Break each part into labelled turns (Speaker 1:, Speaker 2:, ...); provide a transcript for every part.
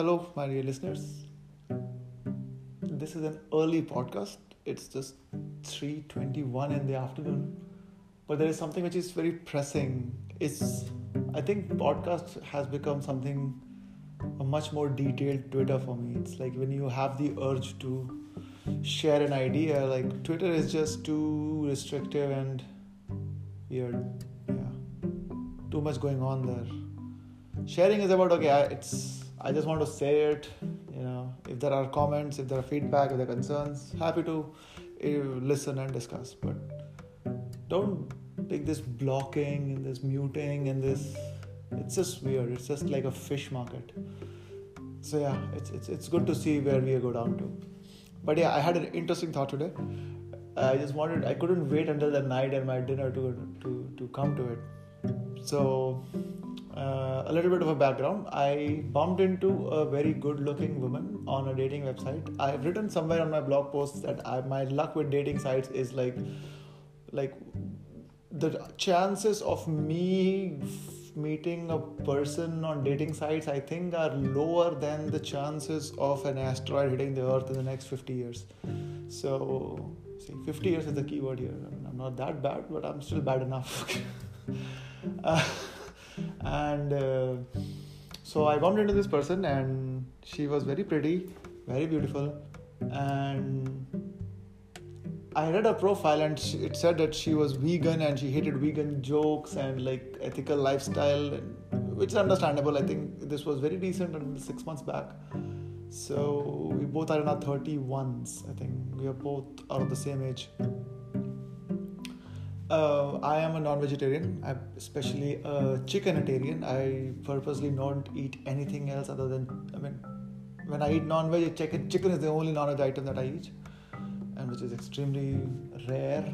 Speaker 1: Hello, my dear listeners. This is an early podcast. It's just 3:21 in the afternoon. But there is something which is very pressing. It's I think podcast has become something a much more detailed Twitter for me. It's like when you have the urge to share an idea, like Twitter is just too restrictive and weird. Yeah. Too much going on there. Sharing is about okay, it's I just want to say it. You know, if there are comments, if there are feedback, if there are concerns, happy to uh, listen and discuss. But don't take this blocking and this muting and this. It's just weird. It's just like a fish market. So yeah, it's it's it's good to see where we go down to. But yeah, I had an interesting thought today. I just wanted. I couldn't wait until the night and my dinner to to to come to it. So uh, a little bit of a background. I bumped into a very good looking woman on a dating website. I've written somewhere on my blog posts that I, my luck with dating sites is like like the chances of me meeting a person on dating sites i think are lower than the chances of an asteroid hitting the earth in the next 50 years. So see 50 years is the key word here. I mean, i'm not that bad but i'm still bad enough uh, and uh, so I bumped into this person, and she was very pretty, very beautiful, and I read her profile, and she, it said that she was vegan and she hated vegan jokes and like ethical lifestyle, and, which is understandable. I think this was very recent, six months back. So we both are in our 31s. I think we are both out of the same age. Uh, I am a non-vegetarian, I'm especially a chickenitarian. I purposely don't eat anything else other than. I mean, when I eat non-veg, chicken, chicken is the only non-veg item that I eat, and which is extremely rare.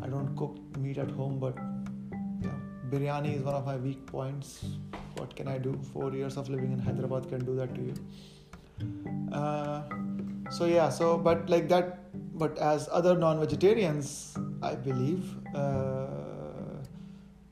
Speaker 1: I don't cook meat at home, but yeah, biryani is one of my weak points. What can I do? Four years of living in Hyderabad can do that to you. Uh, so yeah, so but like that but as other non-vegetarians, I believe uh,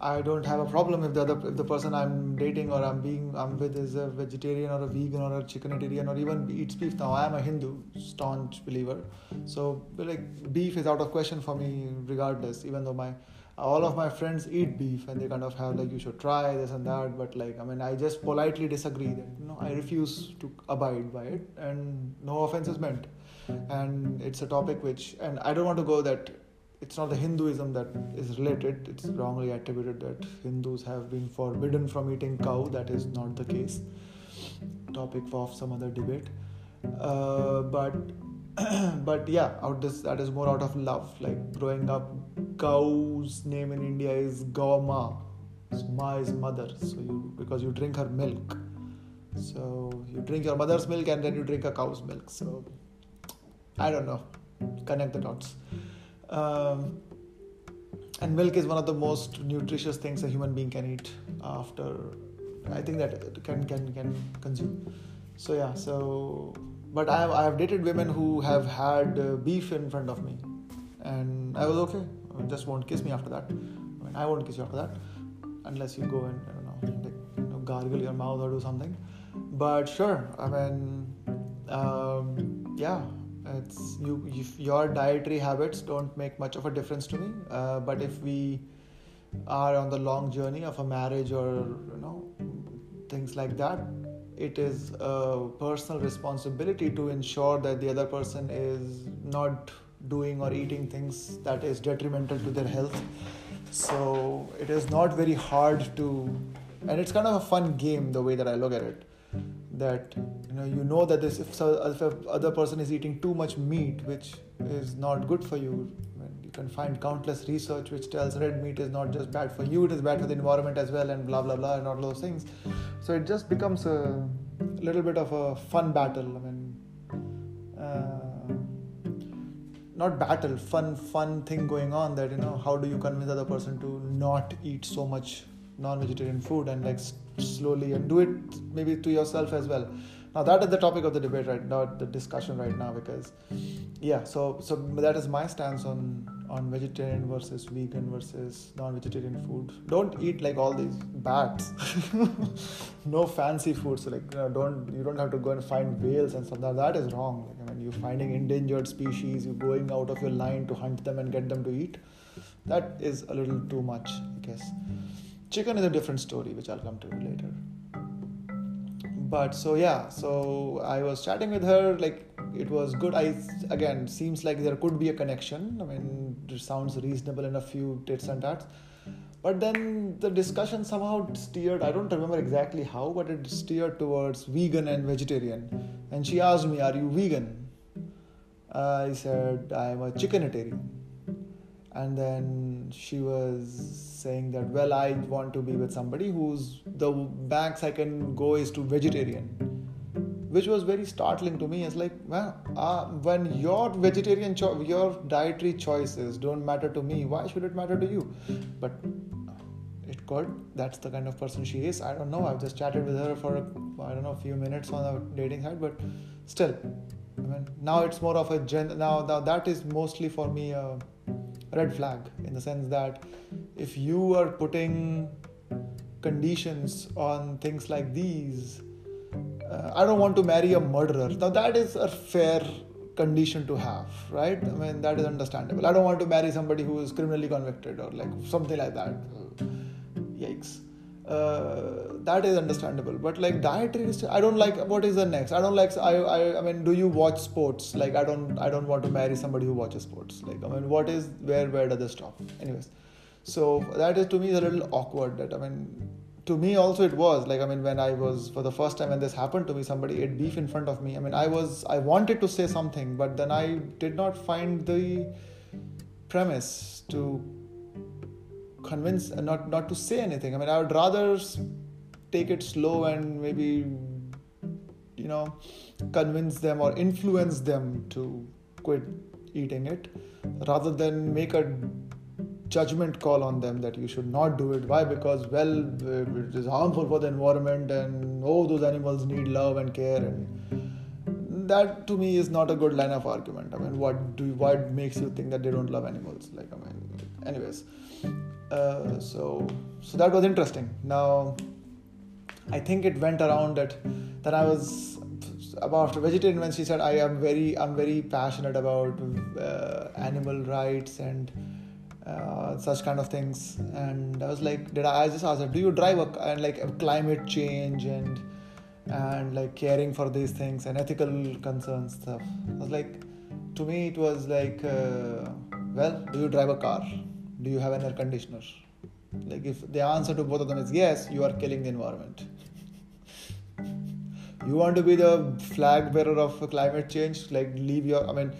Speaker 1: I don't have a problem if the other if the person I'm dating or I'm being I'm with is a vegetarian or a vegan or a chickenitarian or even eats beef. Now I am a Hindu, staunch believer, so like beef is out of question for me regardless. Even though my all of my friends eat beef and they kind of have like you should try this and that, but like I mean I just politely disagree that you know I refuse to abide by it and no offense is meant and it's a topic which and i don't want to go that it's not the hinduism that is related it's wrongly attributed that hindus have been forbidden from eating cow. That is not the case. Topic of some other debate. Uh, but but yeah out this that is more out of love. Like growing up cow's name in india is gauma. So ma is mother. So you because you drink her milk. So you drink your mother's milk and then you drink a cow's milk. So I don't know. Connect the dots. Um, and milk is one of the most nutritious things a human being can eat after I think that can can can consume. So yeah, so but I have I have dated women who have had uh, beef in front of me, and I was okay. I just won't kiss me after that. I mean, I won't kiss you after that, unless you go and I don't know, like, you know gargle your mouth or do something. But sure, I mean, um, yeah, it's you if your dietary habits don't make much of a difference to me uh, but if we are on the long journey of a marriage or you know things like that it is a personal responsibility to ensure that the other person is not doing or eating things that is detrimental to their health. So it is not very hard to and it's kind of a fun game the way that i look at it that you know you know that this if, if other person is eating too much meat which is not good for you you can find countless research which tells red meat is not just bad for you it is bad for the environment as well and blah blah blah and all those things. So it just becomes a little bit of a fun battle. I mean uh, not battle fun fun thing going on that you know how do you convince other person to not eat so much non-vegetarian food and like slowly and do it maybe to yourself as well now that is the topic of the debate right now the discussion right now because yeah so so that is my stance on on vegetarian versus vegan versus non-vegetarian food. Don't eat like all these bats. no fancy foods. Like you know, don't you don't have to go and find whales and stuff. That that is wrong. Like I mean, you're finding endangered species. You're going out of your line to hunt them and get them to eat. That is a little too much, I guess. Chicken is a different story, which I'll come to later. But so yeah, so I was chatting with her like it was good. I again seems like there could be a connection. I mean, it sounds reasonable in a few tits and tats. But then the discussion somehow steered. I don't remember exactly how, but it steered towards vegan and vegetarian. And she asked me, "Are you vegan?" I said, "I'm a chickenitarian." And then she was saying that, "Well, I want to be with somebody who's the max I can go is to vegetarian." which was very startling to me. It's like, well, uh, when your vegetarian, cho- your dietary choices don't matter to me, why should it matter to you? But it could. That's the kind of person she is. I don't know. I've just chatted with her for I don't know a few minutes on a dating site, but still, I mean, now it's more of a gen. Now, now that is mostly for me a red flag in the sense that if you are putting conditions on things like these uh, I don't want to marry a murderer. Now, that is a fair condition to have, right? I mean, that is understandable. I don't want to marry somebody who is criminally convicted or like something like that. Yikes. Uh, that is understandable. But like dietary i don't like what is the next? I don't like I, I i mean do you watch sports? Like i don't i don't want to marry somebody who watches sports. Like i mean what is where where does this stop? Anyways. So that is to me a little awkward that i mean to me also it was. Like i mean when i was for the first time when this happened to me somebody ate beef in front of me. I mean i was i wanted to say something but then i did not find the premise to convince uh, not not to say anything i mean i would rather take it slow and maybe you know convince them or influence them to quit eating it rather than make a judgment call on them that you should not do it. Why? Because well, it is harmful for the environment, and oh, those animals need love and care, and that to me is not a good line of argument. I mean, what do you, what makes you think that they don't love animals? Like, I mean, anyways, uh, so so that was interesting. Now, I think it went around that that I was about vegetarian when she said I am very I'm very passionate about uh, animal rights and uh, such kind of things. And i was like did i, I just asked her do you drive a, and like climate change and and like caring for these things and ethical concerns stuff? I was like to me it was like uh, well do you drive a car do you have an air conditioner? Like if the answer to both of them is yes you are killing the environment. You want to be the flag bearer of climate change? Like leave your i mean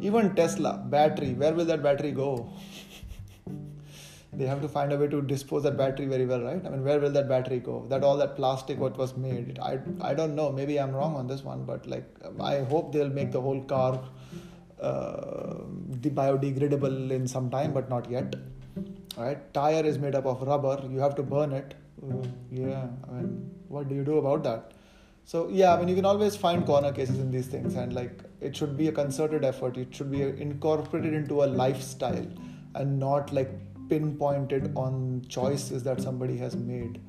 Speaker 1: even tesla battery where will that battery go? They have to find a way to dispose that battery very well right? I mean where will that battery go? That all that plastic what was made i i don't know. Maybe i'm wrong on this one but like i hope they'll make the whole car uh, biodegradable in some time but not yet. Right tire is made up of rubber. You have to burn it. Uh, yeah i mean what do you do about that? So yeah i mean you can always find corner cases in these things and like it should be a concerted effort. It should be incorporated into a lifestyle and not like pinpointed on choices that somebody has made.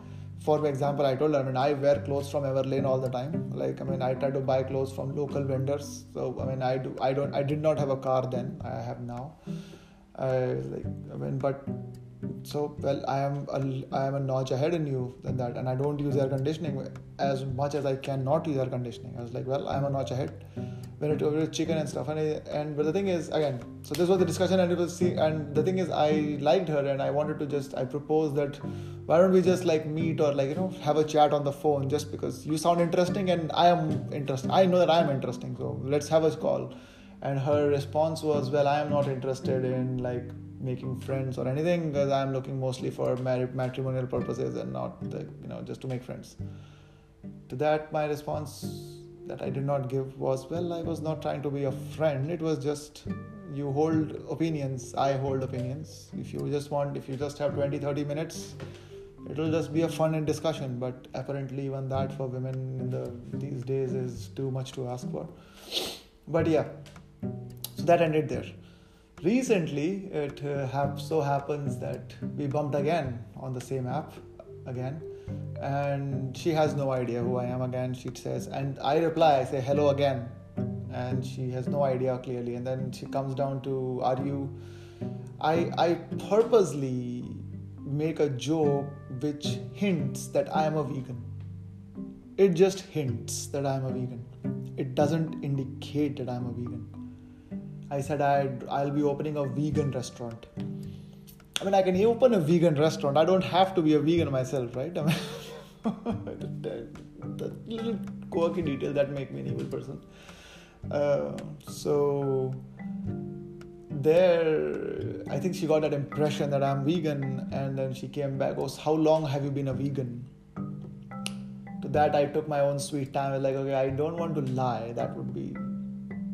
Speaker 1: For example, I told her, I mean, I wear clothes from Everlane all the time. Like, I mean, I try to buy clothes from local vendors. So, I mean, I do, I don't, I did not have a car then. I have now. Like, I mean, but so well, I am a, I am a notch ahead in you than that, and I don't use air conditioning as much as I can not use air conditioning. I was like, well, I am a notch ahead when it was chicken and stuff. And I, and but the thing is, again, so this was the discussion, and it was see, and the thing is, I liked her, and I wanted to just I proposed that why don't we just like meet or like you know have a chat on the phone just because you sound interesting and I am interesting. I know that I am interesting, so let's have a call. And her response was, well, I am not interested in like making friends or anything because I'm looking mostly for matrimonial purposes and not the, you know just to make friends. To that, my response that I did not give was well, I was not trying to be a friend. It was just you hold opinions, I hold opinions. If you just want, if you just have 20 30 minutes, it will just be a fun and discussion. But apparently, even that for women in the these days is too much to ask for. But yeah, so that ended there. Recently it uh, so happens that we bumped again on the same app again and she has no idea who i am again she says and i reply i say hello again and she has no idea clearly and then she comes down to are you i i purposely make a joke which hints that i am a vegan. It just hints that i am a vegan. It doesn't indicate that i'm a vegan I said I'd, I'll be opening a vegan restaurant. I mean, I can open a vegan restaurant. I don't have to be a vegan myself, right? I mean, the little quirky detail that make me an evil person. Uh, so there, I think she got that impression that I'm vegan, and then she came back. Goes, how long have you been a vegan? To that, I took my own sweet time. Like, okay, I don't want to lie. That would be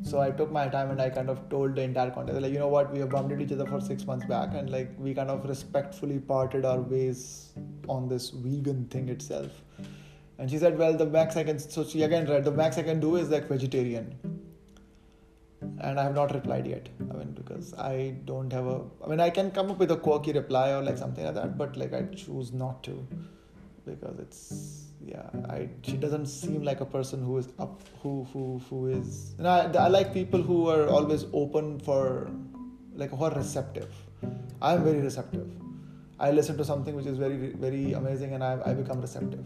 Speaker 1: so I took my time and I kind of told the entire context, like, you know what, we have bumped into each other for six months back, and like we kind of respectfully parted our ways on this vegan thing itself. And she said, well, the max I can, so she again read, the max I can do is like vegetarian. And I have not replied yet. I mean, because I don't have a, I mean, I can come up with a quirky reply or like something like that, but like I choose not to because it's yeah I she doesn't seem like a person who is up who who who is know I, I like people who are always open for like who are receptive. I am very receptive. I listen to something which is very very amazing and I, I become receptive.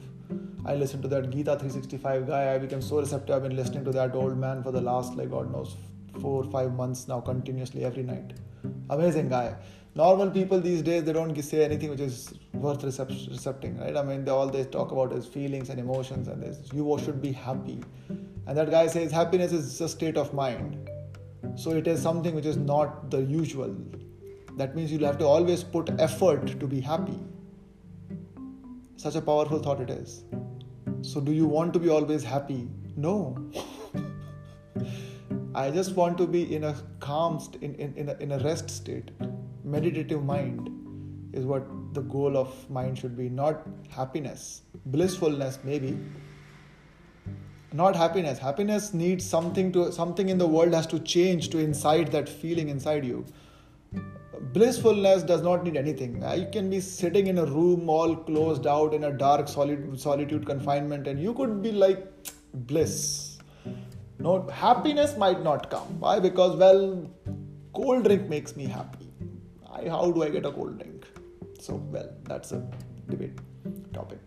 Speaker 1: I listen to that Gita 365 guy I became so receptive. I've been listening to that old man for the last like God knows four five months now continuously every night. Amazing guy normal people these days they don't say anything which is worth recepting right? I mean they, all they talk about is feelings and emotions and this you should be happy. And that guy says happiness is a state of mind. So it is something which is not the usual. That means you'll have to always put effort to be happy. Such a powerful thought it is. So do you want to be always happy? No. I just want to be in a calm st- in, in, in, a, in a rest state meditative mind is what the goal of mind should be. Not happiness blissfulness maybe. Not happiness. Happiness needs something to something in the world has to change to incite that feeling inside you. Blissfulness does not need anything. Uh, you can be sitting in a room all closed out in a dark solid, solitude confinement and you could be like bliss. No happiness might not come. Why? Because well cold drink makes me happy I, how do I get a cold drink? So, well, that's a debate topic.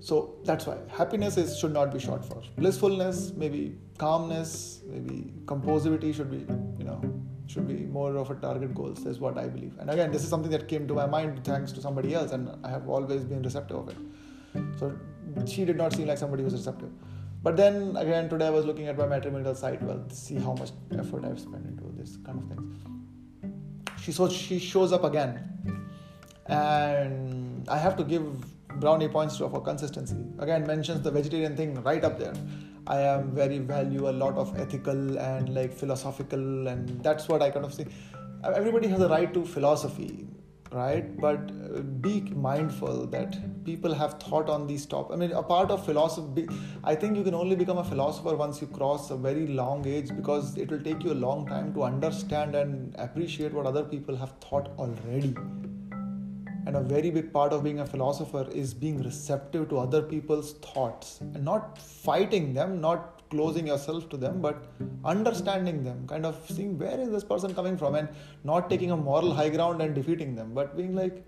Speaker 1: So that's why happiness is should not be short for blissfulness, maybe calmness, maybe composability should be you know should be more of a target goals is what I believe. And again, this is something that came to my mind thanks to somebody else, and I have always been receptive of it. So she did not seem like somebody who was receptive. But then again, today I was looking at my matrimonial site. Well, see how much effort I've spent into this kind of things she so she shows up again. And i have to give brownie points to her for consistency. Again mentions the vegetarian thing right up there. I am very value a lot of ethical and like philosophical and that's what i kind of see. Everybody has a right to philosophy right? But uh, be mindful that people have thought on these topics i mean a part of philosophy i think you can only become a philosopher once you cross a very long age because it will take you a long time to understand and appreciate what other people have thought already. And a very big part of being a philosopher is being receptive to other people's thoughts and not fighting them not closing yourself to them but understanding them kind of seeing where is this person coming from and not taking a moral high ground and defeating them but being like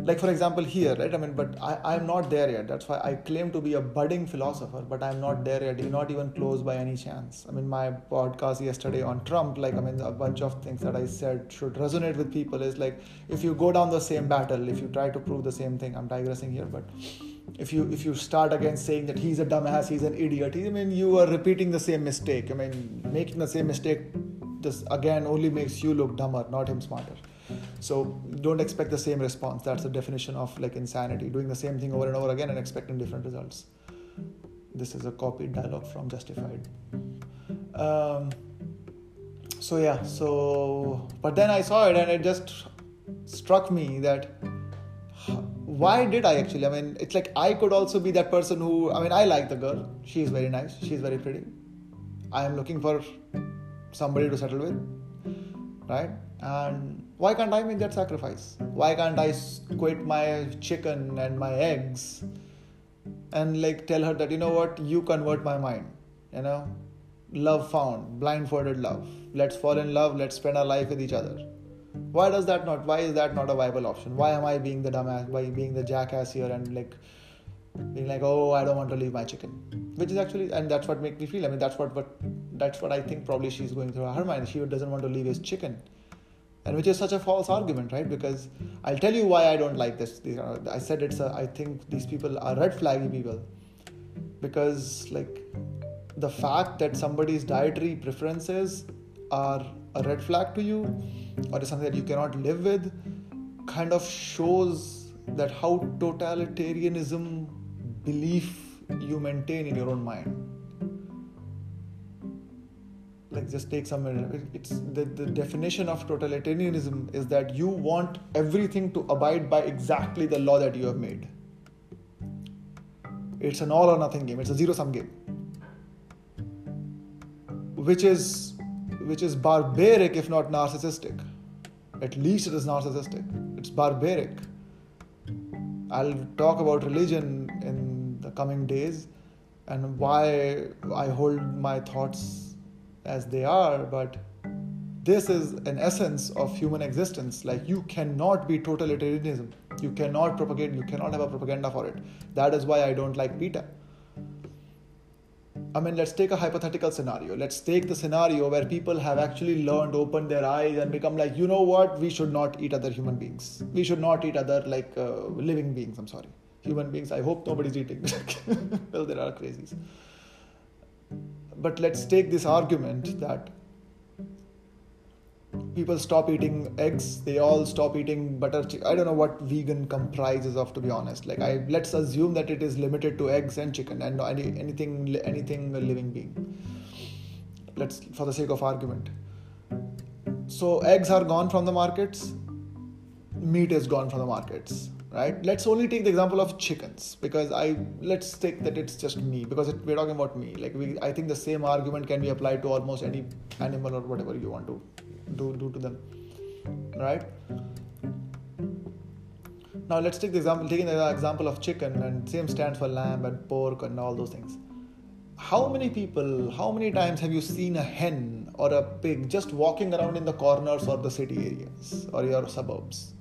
Speaker 1: like for example here right? I mean but i i'm not there yet. That's why i claim to be a budding philosopher but i'm not there yet not even close by any chance. I mean my podcast yesterday on trump like i mean a bunch of things that i said should resonate with people is like if you go down the same battle if you try to prove the same thing i'm digressing here but if you if you start again saying that he's a dumbass, he's an idiot, I mean you are repeating the same mistake. I mean making the same mistake just again only makes you look dumber, not him smarter. So don't expect the same response. That's the definition of like insanity, doing the same thing over and over again and expecting different results. This is a copied dialogue from Justified. Um, so yeah, so but then I saw it and it just struck me that why did I actually? I mean, it's like I could also be that person who, I mean, I like the girl. She is very nice. She is very pretty. I am looking for somebody to settle with. right? And why can't I make that sacrifice? Why can't I quit my chicken and my eggs and like tell her that, you know what, you convert my mind, you know? Love found, blindfolded love. Let's fall in love, let's spend our life with each other. Why does that not? Why is that not a viable option? Why am I being the dumbass, why being the jackass here and like being like, oh, I don't want to leave my chicken, which is actually, and that's what makes me feel. I mean, that's what, what, that's what I think probably she's going through her mind. She doesn't want to leave his chicken, and which is such a false argument, right? Because I'll tell you why I don't like this. I said it's a, I think these people are red flaggy people, because like the fact that somebody's dietary preferences are a red flag to you, or is something that you cannot live with, kind of shows that how totalitarianism belief you maintain in your own mind. Like just take some it's the, the definition of totalitarianism is that you want everything to abide by exactly the law that you have made. It's an all or nothing game. It's a zero sum game. Which is which is barbaric if not narcissistic at least it is narcissistic it's barbaric i'll talk about religion in the coming days and why I hold my thoughts as they are, but this is an essence of human existence. Like you cannot be totalitarianism. You cannot propagate, you cannot have a propaganda for it. That is why I don't like PETA. I mean, let's take a hypothetical scenario. Let's take the scenario where people have actually learned, opened their eyes, and become like, you know what? We should not eat other human beings. We should not eat other like uh, living beings. I'm sorry human beings. I hope nobody's eating. well, there are crazies. But let's take this argument that people stop eating eggs. They all stop eating butter chicken i don't know what vegan comprises of to be honest. Like i let's assume that it is limited to eggs and chicken and any, anything anything living being. Let's for the sake of argument. So eggs are gone from the markets. Meat is gone from the markets right? Let's only take the example of chickens because i let's take that it's just me because it, we're talking about me. Like we i think the same argument can be applied to almost any animal or whatever you want to do do to them right? Now let's take the example taking the example of chicken and same stands for lamb and pork and all those things. How many people how many times have you seen a hen or a pig just walking around in the corners or the city areas or your suburbs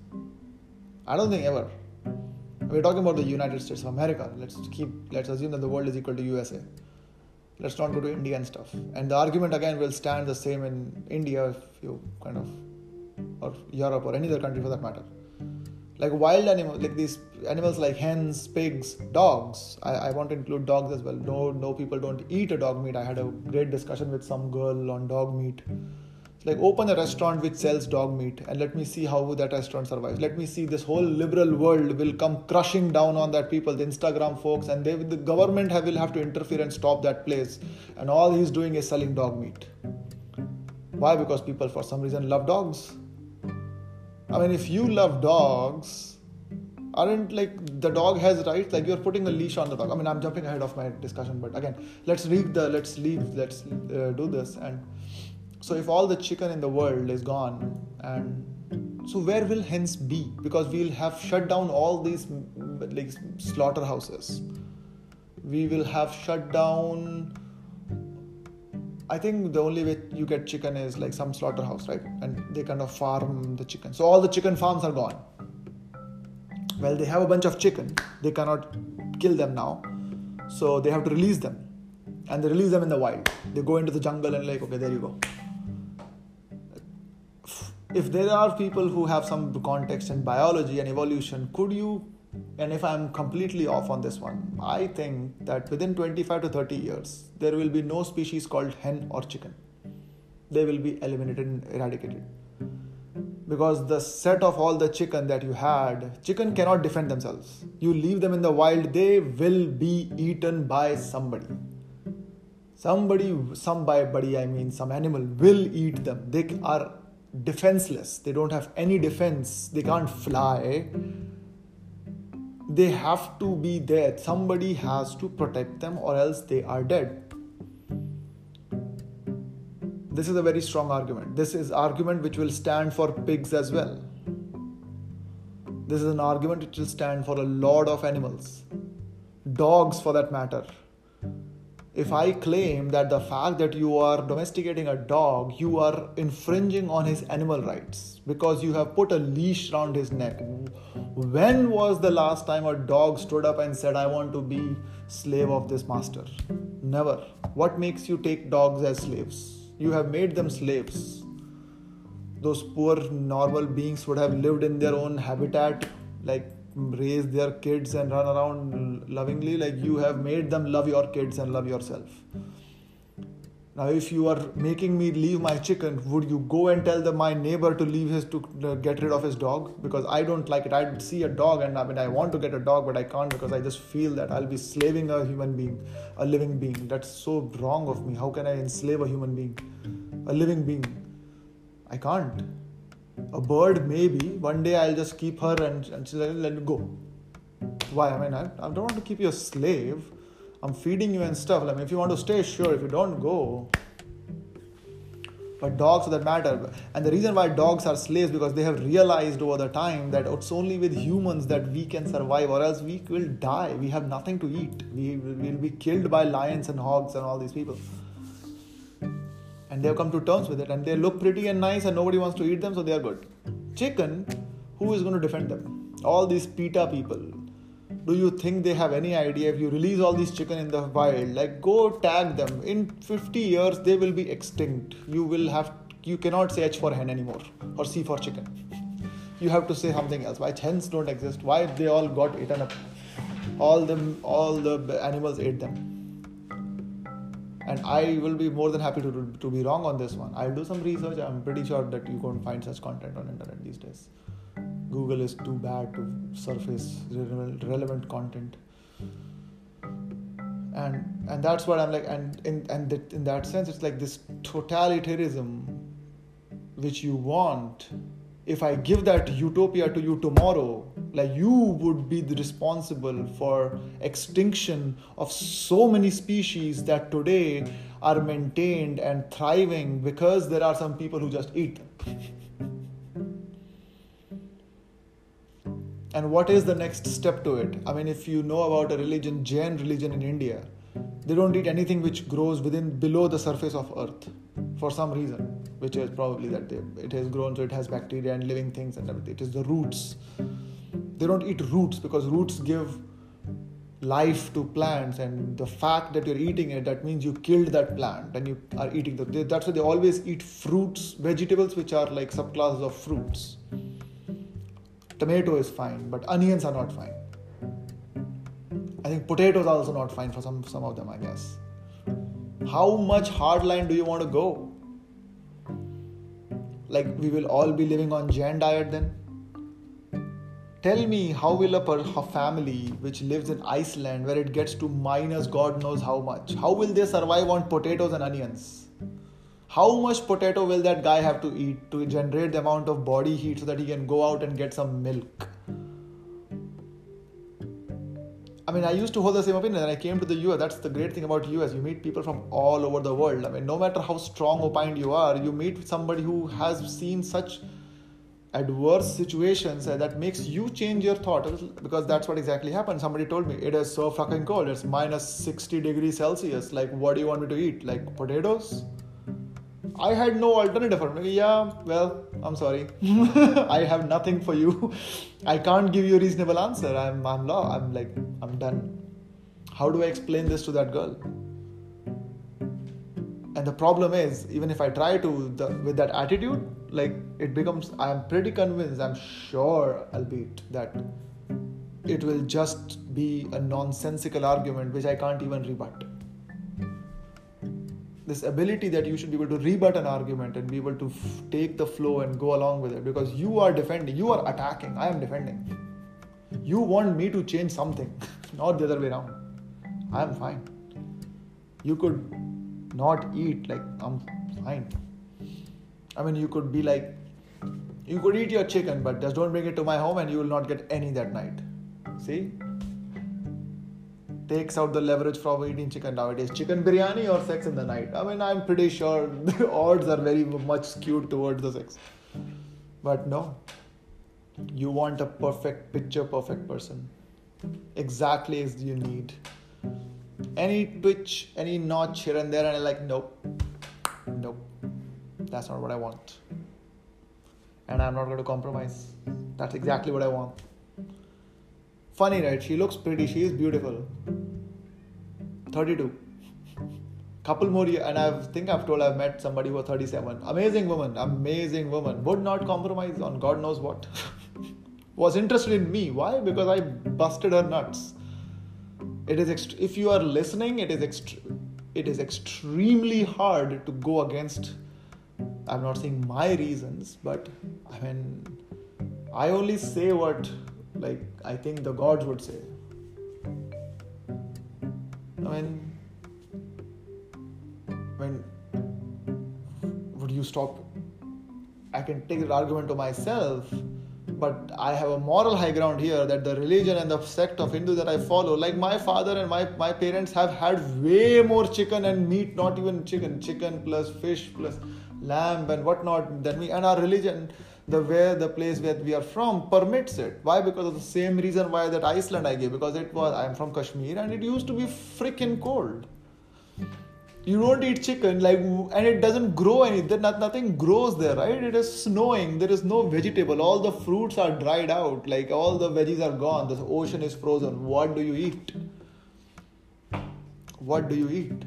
Speaker 1: I don't think ever. We're talking about the United States of America. Let's keep let's assume that the world is equal to USA. Let's not go to India and stuff. And the argument again will stand the same in India if you kind of or Europe or any other country for that matter. Like wild animals, like these animals like hens, pigs, dogs. I, I want to include dogs as well. No, no people don't eat a dog meat. I had a great discussion with some girl on dog meat like open a restaurant which sells dog meat and let me see how that restaurant survives. Let me see this whole liberal world will come crushing down on that people the instagram folks and they the government have, will have to interfere and stop that place. And all he's doing is selling dog meat. Why? Because people for some reason love dogs. I mean if you love dogs aren't like the dog has rights? Like you're putting a leash on the dog. I mean i'm jumping ahead of my discussion but again let's read the let's leave let's uh, do this and so if all the chicken in the world is gone and so where will hens be? Because we'll have shut down all these like slaughterhouses. We will have shut down i think the only way you get chicken is like some slaughterhouse right? And they kind of farm the chicken. So all the chicken farms are gone. Well they have a bunch of chicken. They cannot kill them now. So they have to release them. And they release them in the wild. They go into the jungle and like okay there you go if there are people who have some context in biology and evolution, could you, and if I'm completely off on this one, I think that within 25 to 30 years, there will be no species called hen or chicken. They will be eliminated and eradicated. Because the set of all the chicken that you had, chicken cannot defend themselves. You leave them in the wild, they will be eaten by somebody somebody some by buddy i mean some animal will eat them they are defenseless. They don't have any hmm. defense. They hmm. can't fly. They have to be there. Somebody has to protect them, or else they are dead. this is a very strong argument. This is argument which will stand for pigs as well. This is an argument which will stand for a lot of animals, dogs for that matter. If I claim that the fact that you are domesticating a dog, you are infringing on his animal rights because you have put a leash around his neck. When was the last time a dog stood up and said, I want to be slave of this master? Never. What makes you take dogs as slaves? You have made them slaves. Those poor normal beings would have lived in their own habitat, like raise their kids and run around lovingly. Like you have made them love your kids and love yourself. Now, if you are making me leave my chicken, would you go and tell the, my neighbor to leave his to uh, get rid of his dog? Because I don't like it. I see a dog and I mean I want to get a dog, but I can't because I just feel that I'll be slaving a human being, a living being. That's so wrong of me. How can I enslave a human being, a living being? I can't. A bird, maybe. One day I'll just keep her and, and she'll let go. Why? I mean, I, I don't want to keep you a slave. I'm feeding you and stuff. Like, if you want to stay, sure. If you don't, go. But dogs, for that matter, and the reason why dogs are slaves because they have realized over the time that it's only with humans that we can survive, or else we will die. We have nothing to eat. We will be killed by lions and hogs and all these people. And they have come to terms with it, and they look pretty and nice, and nobody wants to eat them, so they are good. Chicken, who is going to defend them? All these PETA people, do you think they have any idea if you release all these chicken in the wild like go tag them. In 50 years they will be extinct. You will have you cannot say h for hen anymore or c for chicken. You have to say something else. Why hens don't exist? Why they all got eaten up? All them all the animals ate them and i will be more than happy to, to be wrong on this one i'll do some research i'm pretty sure that you can't find such content on internet these days Google is too bad to surface relevant content. And and that's what I'm like, and in and in that sense, it's like this totalitarianism, which you want. If I give that utopia to you tomorrow, like you would be responsible for extinction of so many species that today are maintained and thriving because there are some people who just eat. Them. and what is the next step to it? I mean if you know about a religion jain religion in india they don't eat anything which grows within below the surface of earth for some reason which is probably that it has grown so it has bacteria and living things and everything. It is the roots they don't eat roots because roots give life to plants and the fact that you're eating it that means you killed that plant and you are eating the that's why they always eat fruits vegetables which are like subclasses of fruits Tomato is fine, but onions are not fine. I think potatoes are also not fine for some, some of them, I guess. How much hardline do you want to go? Like, we will all be living on Jain diet then? Tell me, how will a, family which lives in Iceland, where it gets to minus God knows how much, how will they survive on potatoes and onions? how much potato will that guy have to eat to generate the amount of body heat so that he can go out and get some milk I mean, I used to hold the same opinion and I came to the US. That's the great thing about US. You meet people from all over the world. I mean, no matter how strong opined you are, you meet somebody who has seen such adverse situations uh, that makes you change your thought uh, because that's what exactly happened. Somebody told me it is so fucking cold. It's minus 60 degrees Celsius. Like, what do you want me to eat? Like potatoes? I had no alternative for me. Yeah, well, I'm sorry. I have nothing for you. I can't give you a reasonable answer. I'm I'm law. I'm like I'm done. How do I explain this to that girl? And the problem is, even if I try to the, with that attitude, like it becomes. I'm pretty convinced. I'm sure, albeit that it will just be a nonsensical argument which I can't even rebut this ability that you should be able to rebut an argument and be able to f- take the flow and go along with it because you are defending, you are attacking, I am defending. You want me to change something, not the other way around. I am fine. You could not eat, like, I'm fine. I mean, you could be like, you could eat your chicken, but just don't bring it to my home and you will not get any that night. See? takes out the leverage from eating chicken nowadays chicken biryani or sex in the night i mean i'm pretty sure the odds are very much skewed towards the sex but no you want a perfect picture perfect person exactly as you need any twitch any notch here and there and i'm like nope. Nope. That's not what i want. And i'm not going to compromise. That's exactly what i want. Funny right? She looks pretty. She is beautiful. 32 couple more years and i think i've told i've met somebody who was 37 amazing woman amazing woman. Would not compromise on god knows what. Was interested in me. Why? Because I busted her nuts. It is ext- if you are listening, it is ext- it is extremely hard to go against. I'm not saying my reasons, but I mean, I only say what like I think the gods would say. I mean, when would you stop? I can take that argument to myself but I have a moral high ground here that the religion and the sect of Hindu that I follow, like my father and my, my parents have had way more chicken and meat, not even chicken, chicken plus fish plus lamb and whatnot than me. And our religion, the where the place where we are from permits it. Why? Because of the same reason why that Iceland I gave, because it was I'm from Kashmir and it used to be freaking cold you don't eat chicken like and it doesn't grow anything nothing grows there right? It is snowing there is no vegetable all the fruits are dried out like all the veggies are gone the ocean is frozen what do you eat? What do you eat?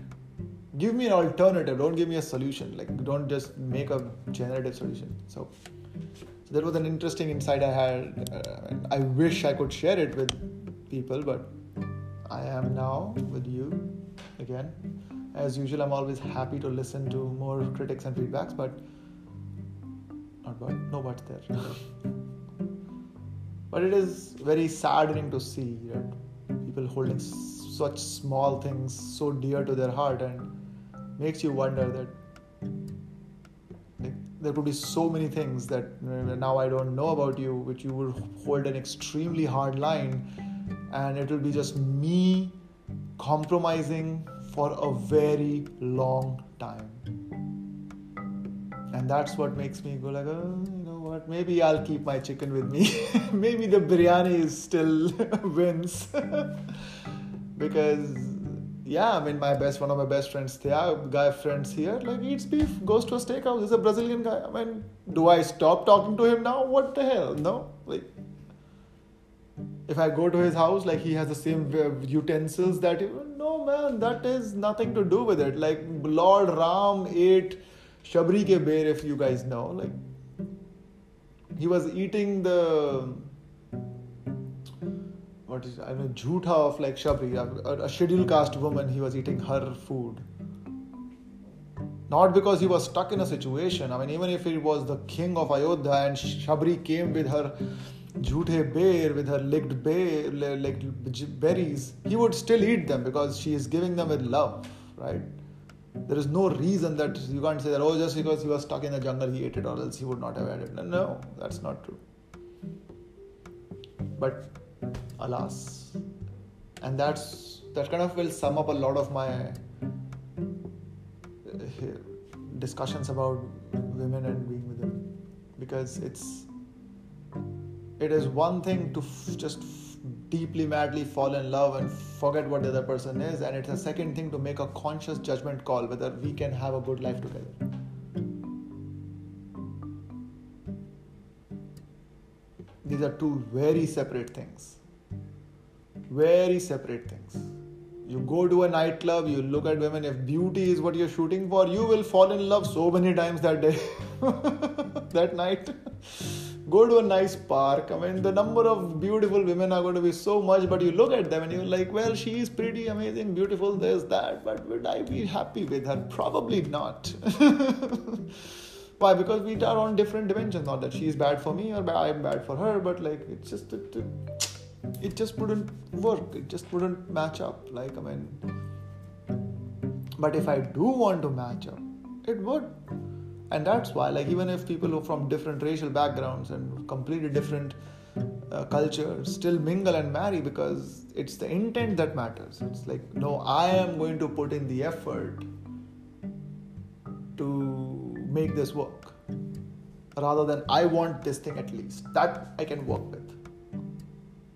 Speaker 1: Give me an alternative don't give me a solution like don't just make a generative solution so, so that was an interesting insight i had uh, i wish i could share it with people but i am now with you again as usual, I'm always happy to listen to more critics and feedbacks, but not but, no buts there. but it is very saddening to see that people holding such small things so dear to their heart and makes you wonder that like, there could be so many things that uh, now I don't know about you, which you would hold an extremely hard line, and it will be just me compromising for a very long time. And that's what makes me go like, oh, you know what? Maybe I'll keep my chicken with me. Maybe the biryani is still wins because yeah, I mean my best one of my best friends, Thea, guy friends here, like eats beef, goes to a steakhouse. He's a Brazilian guy. I mean, do I stop talking to him now? What the hell? No, like if I go to his house, like he has the same utensils that he, no man, that is nothing to do with it. Like Lord Ram ate shabri ke ber, if you guys know. Like he was eating the what is I mean jhutha of like shabri, a, a scheduled caste woman. He was eating her food. Not because he was stuck in a situation. I mean, even if it was the king of Ayodhya and Shabri came with her jhute ber with her licked ber, berries, he would still eat them because she is giving them with love, right? There is no reason that you can't say that, oh, just because he was stuck in the jungle, he ate it, or else he would not have had it. No, that's not true. But alas, and that's that kind of will sum up a lot of my uh, discussions about women and being with them because it's it is one thing to f- just f- deeply madly fall in love and forget what the other person is and it's a second thing to make a conscious judgment call whether we can have a good life together. These are two very separate things. Very separate things. You go to a nightclub you look at women if beauty is what you're shooting for you will fall in love so many times that day that night go to a nice park. I mean, the number of beautiful women are going to be so much, but you look at them and you're like, well, she is pretty amazing, beautiful, there's that, but would I be happy with her? Probably not. Why? Because we are on different dimensions. Not that she is bad for me or I'm bad for her, but like it's just it, it just wouldn't work. It just wouldn't match up. Like I mean, but if I do want to match up, it would and that's why like even if people are from different racial backgrounds and completely different uh, still mingle and marry because it's the intent that matters. It's like, no, I am going to put in the effort to make this work rather than I want this thing at least. That I can work with.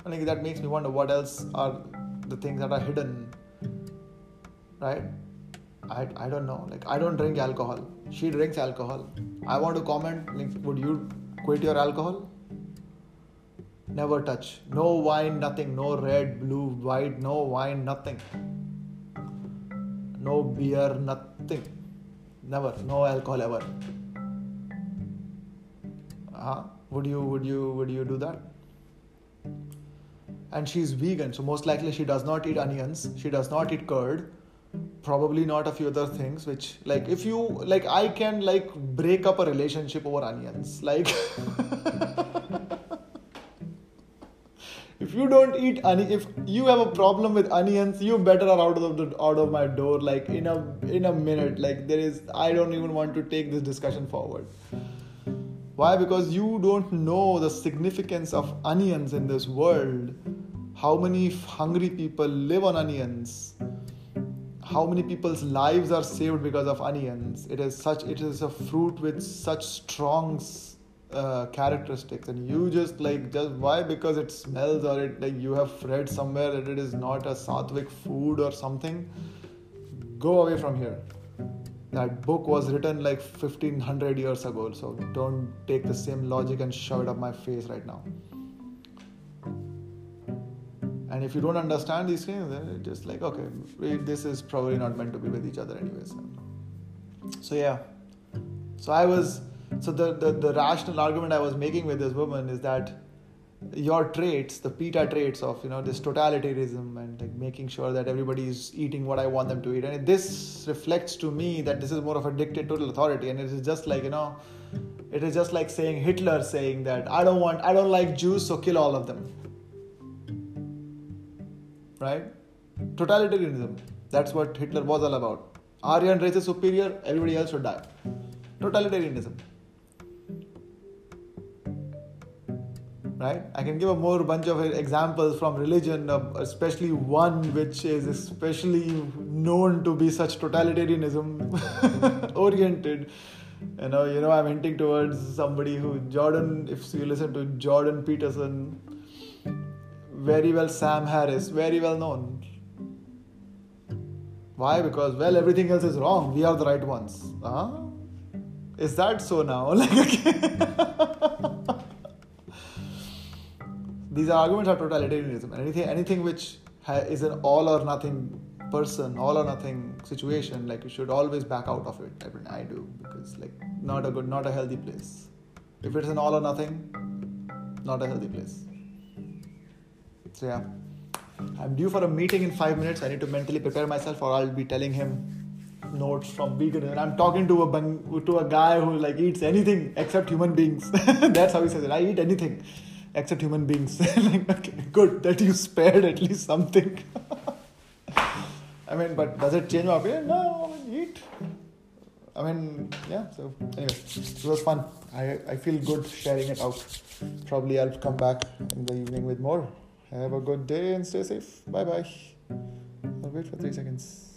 Speaker 1: I think that makes me wonder what else are the things that are hidden, right? I, I don't know. Like, I don't drink alcohol. She drinks alcohol. I want to comment, like, would you quit your alcohol? Never touch. No wine, nothing. No red, blue, white, no wine, nothing. No beer, nothing. Never. No alcohol ever. Uh, would you would you would you do that? And she's vegan, so most likely she does not eat onions, she does not eat curd, probably not a few other things which like if you like I can like break up a relationship over onions. Like if you don't eat onion if you have a problem with onions you better are out of the out of my door like in a in a minute like there is i don't even want to take this discussion forward. Why? Because you don't know the significance of onions in this world. How many hungry people live on onions how many people's lives are saved because of onions. It is such it is a fruit with such strong uh, characteristics. And you just like just why? Because it smells or it like you have read somewhere that it is not a sattvic food or something. Go away from here. That book was written like 1500 years ago. So don't take the same logic and shove it up my face right now and if you don't understand these things then it's just like okay this is probably not meant to be with each other anyways. So yeah. So i was so the, the, the rational argument I was making with this woman is that your traits, the PETA traits of you know this totalitarianism and like making sure that everybody is eating what I want them to eat, and this reflects to me that this is more of a dictatorial authority, and it is just like you know, it is just like saying Hitler saying that I don't want, I don't like Jews, so kill all of them, right? Totalitarianism. That's what Hitler was all about. Aryan race is superior, everybody else should die. Totalitarianism. right i can give a more bunch of examples from religion uh, especially one which is especially known to be such totalitarianism oriented you know you know i'm hinting towards somebody who jordan if you listen to jordan peterson very well sam harris very well known. Why? Because well everything else is wrong. We are the right ones. Huh? is that so now? Like okay. these arguments are totalitarianism. Anything anything which ha- is an all or nothing person all or nothing situation like you should always back out of it. I, mean, I do because like not a good not a healthy place. If it's an all or nothing not a healthy place so yeah i'm due for a meeting in five minutes i need to mentally prepare myself or i'll be telling him notes from vegan and i'm talking to a to a guy who like eats anything except human beings that's how he says it i eat anything except human beings. like, okay, good that you spared at least something. I mean, but does it change my opinion? No, I mean, eat. I mean, yeah. So anyway, it was fun. I I feel good sharing it out. Probably I'll come back in the evening with more. Have a good day and stay safe. Bye bye. I'll wait for three seconds.